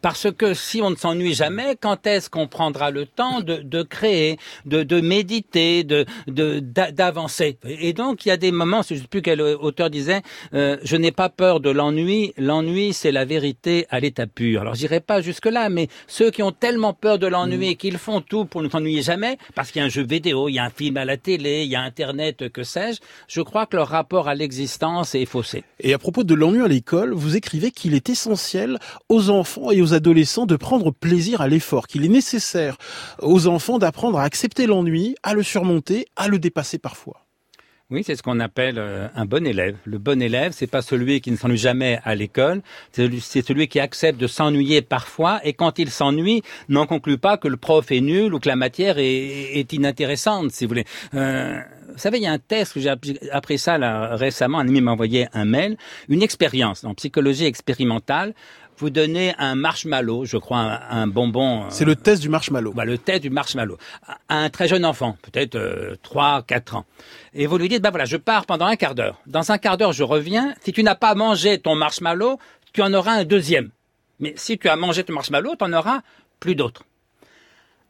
Parce que si on ne s'ennuie jamais, quand est-ce qu'on prendra le temps de, de créer, de, de méditer, de de- d'a- d'avancer? Et donc, il y a des moments, je ne sais plus quel auteur disait, euh, je n'ai pas peur de l'ennui. L'ennui, c'est la vérité à l'état pur. Alors, j'irai pas jusque là, mais ceux qui ont tellement peur de l'ennui qu'ils font tout pour ne s'ennuyer jamais, parce qu'il y a un jeu vidéo, il y a un film à la télé, il y a Internet, que sais-je, je crois que leur rapport à l'existence est faussé. Et à propos de l'ennui l'école, vous écrivez qu'il est essentiel aux enfants et aux adolescents de prendre plaisir à l'effort, qu'il est nécessaire aux enfants d'apprendre à accepter l'ennui, à le surmonter, à le dépasser parfois. Oui, c'est ce qu'on appelle euh, un bon élève. Le bon élève, c'est pas celui qui ne s'ennuie jamais à l'école, c'est celui- qui accepte de s'ennuyer parfois et quand il s'ennuie, n'en conclut pas que le prof est nul ou que la matière est, est inintéressante, si vous voulez. Euh, vous savez, il y a un test que j'ai appris, ça là, récemment. Un ami m'a envoyé un mail, une expérience en psychologie expérimentale. Vous donnez un marshmallow, je crois, un, un bonbon. C'est le test du marshmallow. Bah, le test du marshmallow. À un très jeune enfant, peut-être euh, 3, 4 ans. Et vous lui dites, bah voilà, je pars pendant un quart d'heure. Dans un quart d'heure, je reviens. Si tu n'as pas mangé ton marshmallow, tu en auras un deuxième. Mais si tu as mangé ton marshmallow, tu en auras plus d'autres.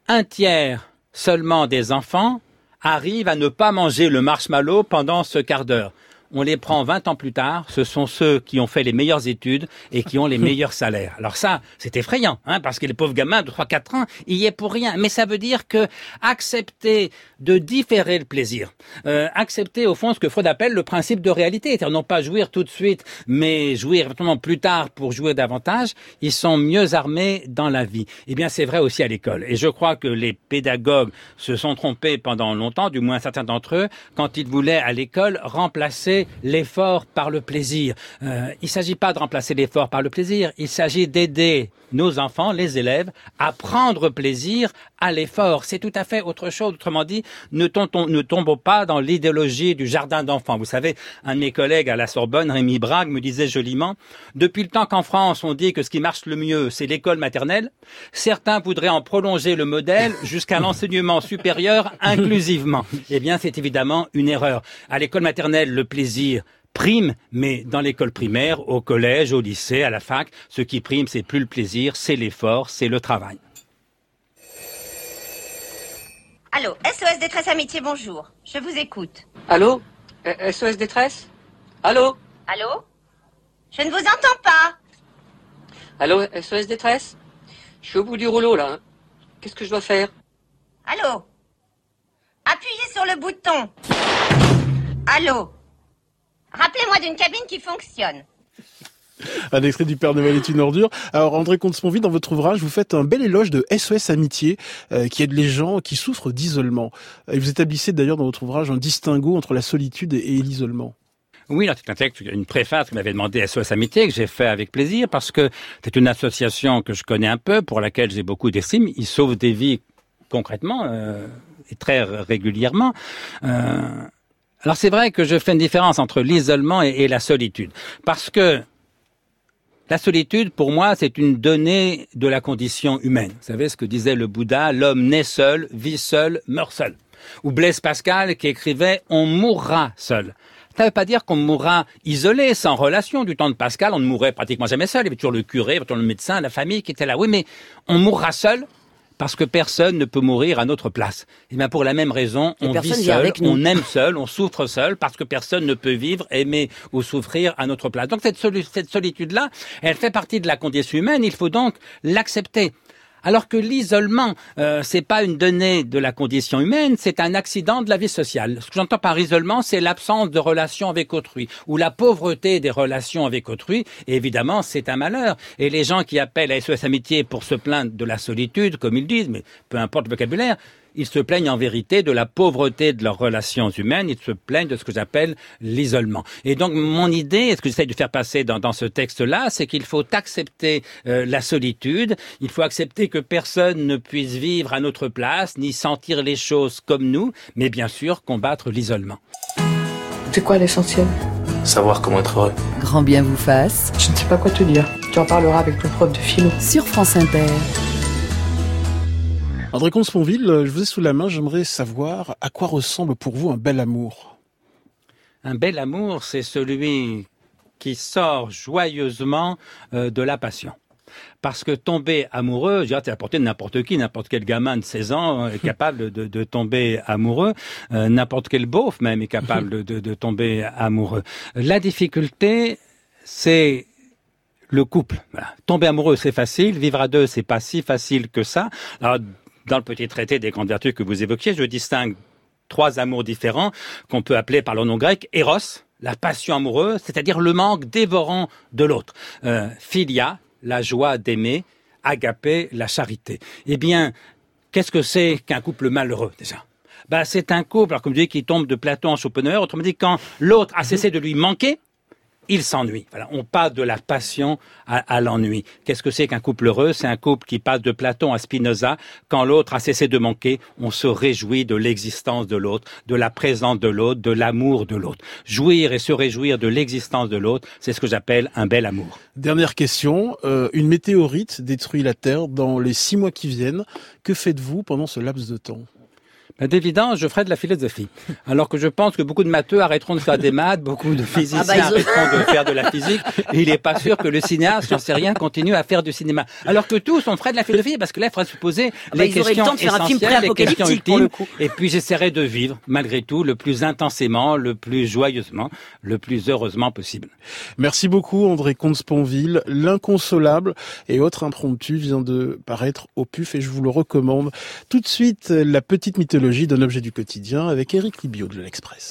Un tiers seulement des enfants arrivent à ne pas manger le marshmallow pendant ce quart d'heure. On les prend 20 ans plus tard, ce sont ceux qui ont fait les meilleures études et qui ont les meilleurs salaires. Alors ça, c'est effrayant, hein, parce que les pauvres gamins de 3-4 ans, il y est pour rien. Mais ça veut dire que accepter de différer le plaisir, euh, accepter au fond ce que Freud appelle le principe de réalité, c'est-à-dire non pas jouir tout de suite, mais jouir éventuellement plus tard pour jouir davantage, ils sont mieux armés dans la vie. Eh bien, c'est vrai aussi à l'école. Et je crois que les pédagogues se sont trompés pendant longtemps, du moins certains d'entre eux, quand ils voulaient à l'école remplacer l'effort par le plaisir. Euh, il ne s'agit pas de remplacer l'effort par le plaisir, il s'agit d'aider nos enfants, les élèves, à prendre plaisir à l'effort. C'est tout à fait autre chose. Autrement dit, ne, tombons, pas dans l'idéologie du jardin d'enfants. Vous savez, un de mes collègues à la Sorbonne, Rémi Brague, me disait joliment, depuis le temps qu'en France, on dit que ce qui marche le mieux, c'est l'école maternelle, certains voudraient en prolonger le modèle jusqu'à l'enseignement supérieur inclusivement. Eh bien, c'est évidemment une erreur. À l'école maternelle, le plaisir prime, mais dans l'école primaire, au collège, au lycée, à la fac, ce qui prime, c'est plus le plaisir, c'est l'effort, c'est le travail. Allô, SOS Détresse Amitié, bonjour. Je vous écoute. Allô? Euh, SOS détresse? Allô? Allô? Je ne vous entends pas. Allô SOS détresse? Je suis au bout du rouleau là. hein. Qu'est-ce que je dois faire? Allô? Appuyez sur le bouton. Allô? Rappelez-moi d'une cabine qui fonctionne. Un extrait du Père Noël est une ordure. Alors André Comte-Sponville, dans votre ouvrage, vous faites un bel éloge de SOS Amitié, euh, qui aide les gens qui souffrent d'isolement. Et vous établissez d'ailleurs dans votre ouvrage un distinguo entre la solitude et, et l'isolement. Oui, là, c'est un texte, une préface que m'avait demandé SOS Amitié, que j'ai fait avec plaisir, parce que c'est une association que je connais un peu, pour laquelle j'ai beaucoup d'estime. Ils sauvent des vies concrètement euh, et très régulièrement. Euh, alors c'est vrai que je fais une différence entre l'isolement et, la solitude, parce que la solitude, pour moi, c'est une donnée de la condition humaine. Vous savez ce que disait le Bouddha, l'homme naît seul, vit seul, meurt seul. Ou Blaise Pascal qui écrivait On mourra seul. Ça ne veut pas dire qu'on mourra isolé, sans relation. Du temps de Pascal, on ne mourrait pratiquement jamais seul. Il y avait toujours le curé, toujours le médecin, la famille qui était là. Oui, mais on mourra seul parce que personne ne peut mourir à notre place. Et bien pour la même raison, Et on vit seul, on aime seul, on souffre seul, parce que personne ne peut vivre, aimer ou souffrir à notre place. Donc cette solitude-là, elle fait partie de la condition humaine, il faut donc l'accepter. Alors que l'isolement, euh, c'est pas une donnée de la condition humaine, c'est un accident de la vie sociale. Ce que j'entends par isolement, c'est l'absence de relations avec autrui ou la pauvreté des relations avec autrui. Évidemment, c'est un malheur. Et les gens qui appellent à SOS Amitié pour se plaindre de la solitude, comme ils disent, mais peu importe le vocabulaire, ils se plaignent en vérité de la pauvreté de leurs relations humaines, ils se plaignent de ce que j'appelle l'isolement. Et donc mon idée, et ce que j'essaie de faire passer dans, dans ce texte-là, c'est qu'il faut accepter euh, la solitude, il faut accepter que personne ne puisse vivre à notre place, ni sentir les choses comme nous, mais bien sûr combattre l'isolement. C'est quoi l'essentiel? Savoir comment être heureux. Grand bien vous fasse. Je ne sais pas quoi te dire. Tu en parleras avec ton prof de philo. Sur France Inter. André Comte-Sponville, euh, je vous ai sous la main, j'aimerais savoir à quoi ressemble pour vous un bel amour. Un bel amour, c'est celui qui sort joyeusement euh, de la passion. Parce que tomber amoureux, je dirais, c'est à la portée de n'importe qui, n'importe quel gamin de 16 ans euh, est capable de, de tomber amoureux, euh, n'importe quel beauf même est capable de, de, de tomber amoureux. La difficulté, c'est le couple. Voilà. Tomber amoureux, c'est facile. Vivre à deux, c'est pas si facile que ça. Alors, dans le petit traité des grandes vertus que vous évoquiez, je distingue trois amours différents qu'on peut appeler par le nom grec Eros, la passion amoureuse, c'est-à-dire le manque dévorant de l'autre. Euh, philia, la joie d'aimer. Agapé, la charité. Eh bien, qu'est-ce que c'est qu'un couple malheureux déjà? Bah, c'est un couple, comme je dis, qui tombe de Platon en Schopenhauer. Autrement dit, quand l'autre a cessé de lui manquer, il s'ennuie. Voilà, on passe de la passion à, l'ennui. Qu'est-ce que c'est qu'un couple heureux? C'est un couple qui passe de Platon à Spinoza. Quand l'autre a cessé de manquer, on se réjouit de l'existence de l'autre, de la présence de l'autre, de l'amour de l'autre. Jouir et se réjouir de l'existence de l'autre, c'est ce que j'appelle un bel amour. Dernière question, euh, une météorite détruit la Terre dans les six mois qui viennent. Que faites-vous pendant ce laps de temps? Ben, D'évidence, je ferai de la philosophie. Alors que je pense que beaucoup de matheux arrêteront de faire des maths, beaucoup de physiciens Ah bah, arrêteront de faire de la physique. Et il n'est pas sûr que le cinéaste, j'en sais rien, continue à faire du cinéma. Alors que tous, on ferait de la philosophie parce que là, il faudrait se poser bah, les le questions film essentielles, les questions le ultimes. Et puis j'essaierai de vivre, malgré tout, le plus intensément, le plus joyeusement, le plus heureusement possible. Merci beaucoup André Comte-Sponville. L'inconsolable et autre impromptu vient de paraître au PUF et je vous le recommande. Tout de suite, la petite mythologie d'un objet du quotidien avec Éric Libio de l'Express.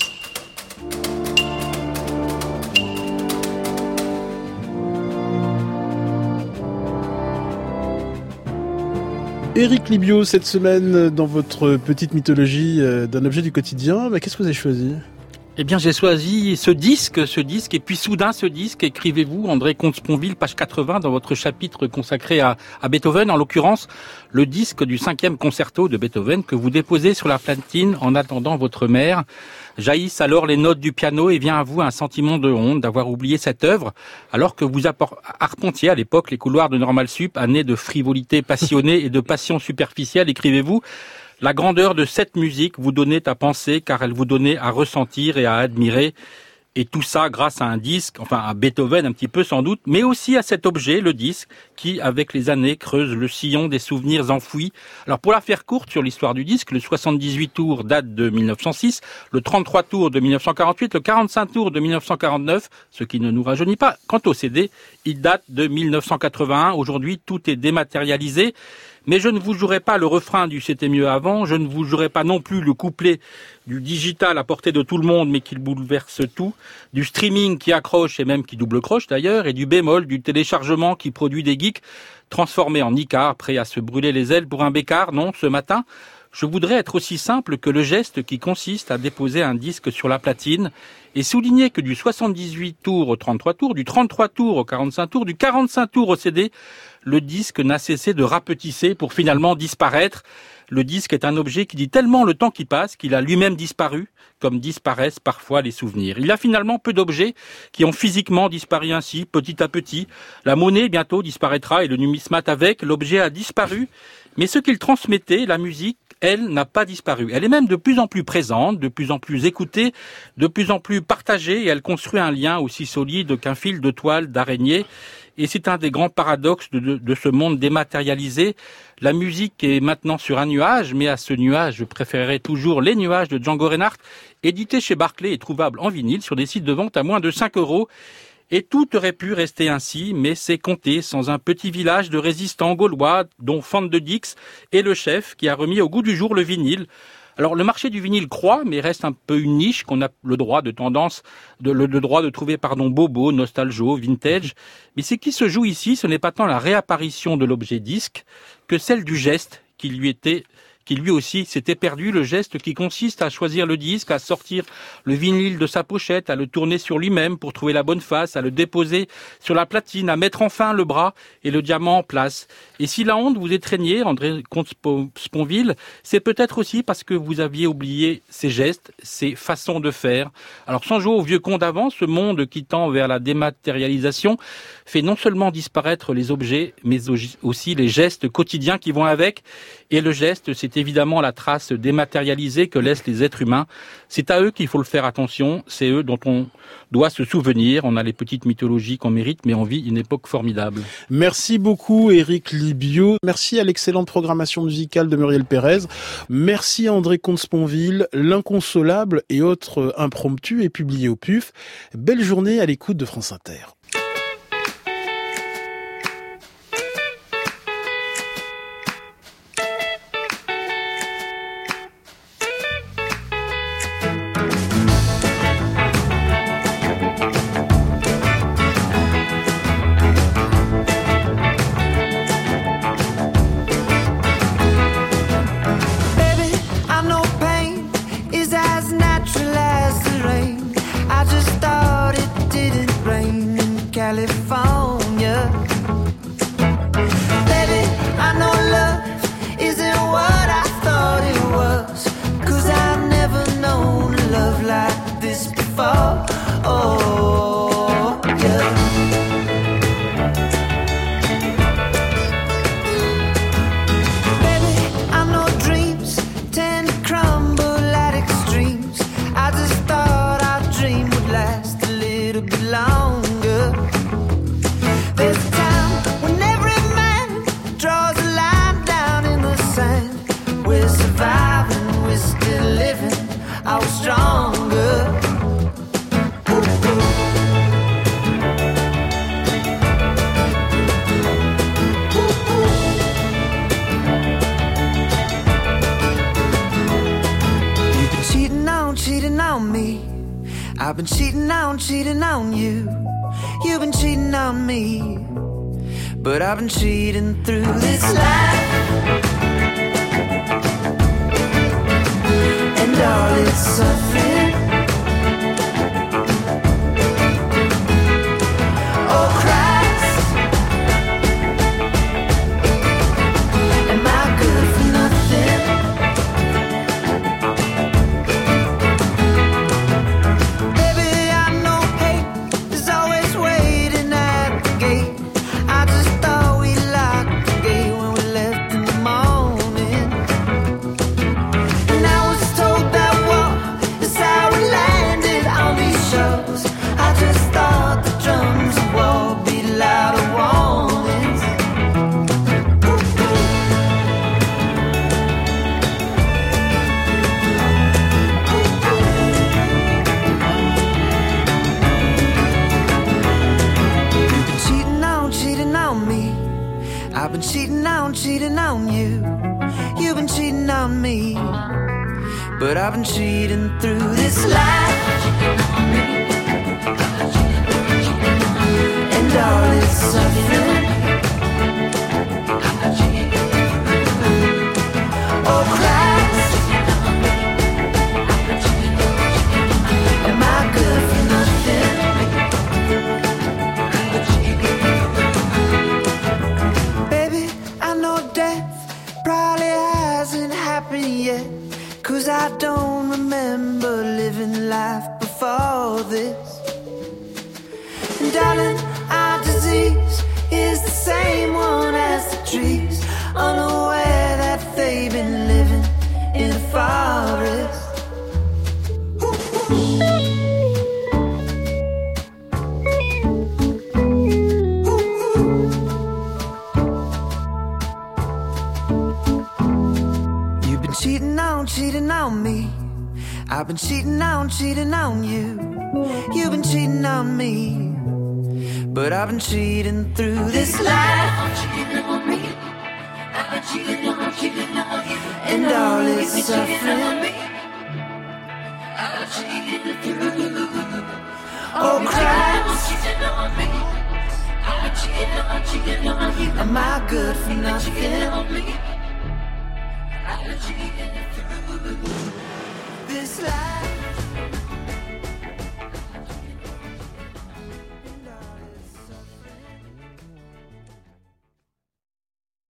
Éric Libio, cette semaine, dans votre petite mythologie euh, d'un objet du quotidien, bah, qu'est-ce que vous avez choisi? Eh bien, j'ai choisi ce disque, ce disque, et puis soudain, ce disque, écrivez-vous, André Comte-Sponville, page 80, dans votre chapitre consacré à, Beethoven, en l'occurrence, le disque du cinquième concerto de Beethoven que vous déposez sur la platine en attendant votre mère. Jaillissent alors les notes du piano et vient à vous un sentiment de honte d'avoir oublié cette œuvre, alors que vous arpentiez à l'époque les couloirs de Normal Sup, années de frivolité passionnée et de passion superficielle, écrivez-vous. La grandeur de cette musique vous donnait à penser car elle vous donnait à ressentir et à admirer. Et tout ça grâce à un disque, enfin à Beethoven un petit peu sans doute, mais aussi à cet objet, le disque, qui avec les années creuse le sillon des souvenirs enfouis. Alors pour la faire courte sur l'histoire du disque, le 78 tours date de 1906, le 33 tours de 1948, le 45 tours de 1949, ce qui ne nous rajeunit pas. Quant au CD, il date de 1981. Aujourd'hui, tout est dématérialisé. Mais je ne vous jouerai pas le refrain du C'était mieux avant, je ne vous jouerai pas non plus le couplet du digital à portée de tout le monde mais qui bouleverse tout, du streaming qui accroche et même qui double croche d'ailleurs, et du bémol du téléchargement qui produit des geeks transformés en Icar, prêts à se brûler les ailes pour un bécard. Non, ce matin, je voudrais être aussi simple que le geste qui consiste à déposer un disque sur la platine et souligner que du 78 tours au 33 tours, du 33 tours au 45 tours, du 45 tours au CD, le disque n'a cessé de rapetisser pour finalement disparaître. Le disque est un objet qui dit tellement le temps qui passe qu'il a lui-même disparu, comme disparaissent parfois les souvenirs. Il a finalement peu d'objets qui ont physiquement disparu ainsi, petit à petit. La monnaie bientôt disparaîtra et le numismate avec. L'objet a disparu, mais ce qu'il transmettait, la musique, elle n'a pas disparu. Elle est même de plus en plus présente, de plus en plus écoutée, de plus en plus partagée et elle construit un lien aussi solide qu'un fil de toile d'araignée. Et c'est un des grands paradoxes de, ce monde dématérialisé. La musique est maintenant sur un nuage, mais à ce nuage, je préférerais toujours les nuages de Django Reinhardt, édité chez Barclay et trouvable en vinyle sur des sites de vente à moins de 5 euros. Et tout aurait pu rester ainsi, mais c'est compté sans un petit village de résistants gaulois, dont Fan de Dix est le chef qui a remis au goût du jour le vinyle. Alors le marché du vinyle croît, mais reste un peu une niche qu'on a le droit de tendance, de, le, le droit de trouver pardon bobo, nostalgio, vintage. Mais ce qui se joue ici, ce n'est pas tant la réapparition de l'objet disque que celle du geste qui lui était qui lui aussi s'était perdu, le geste qui consiste à choisir le disque, à sortir le vinyle de sa pochette, à le tourner sur lui-même pour trouver la bonne face, à le déposer sur la platine, à mettre enfin le bras et le diamant en place. Et si la honte vous étreignait, André Comte-Sponville, c'est peut-être aussi parce que vous aviez oublié ces gestes, ces façons de faire. Alors sans jouer au vieux con d'avant, ce monde qui tend vers la dématérialisation fait non seulement disparaître les objets, mais aussi les gestes quotidiens qui vont avec. Et le geste, évidemment la trace dématérialisée que laissent les êtres humains. C'est à eux qu'il faut le faire attention, c'est eux dont on doit se souvenir. On a les petites mythologies qu'on mérite, mais on vit une époque formidable. Merci beaucoup Eric Libio. Merci à l'excellente programmation musicale de Muriel Pérez. Merci à André Comte-Sponville. L'inconsolable et autres impromptus est publié au PUF. Belle journée à l'écoute de France Inter. cheating on you. You've been cheating on me. But I've been cheating through this life. And all it's suffering. suffering.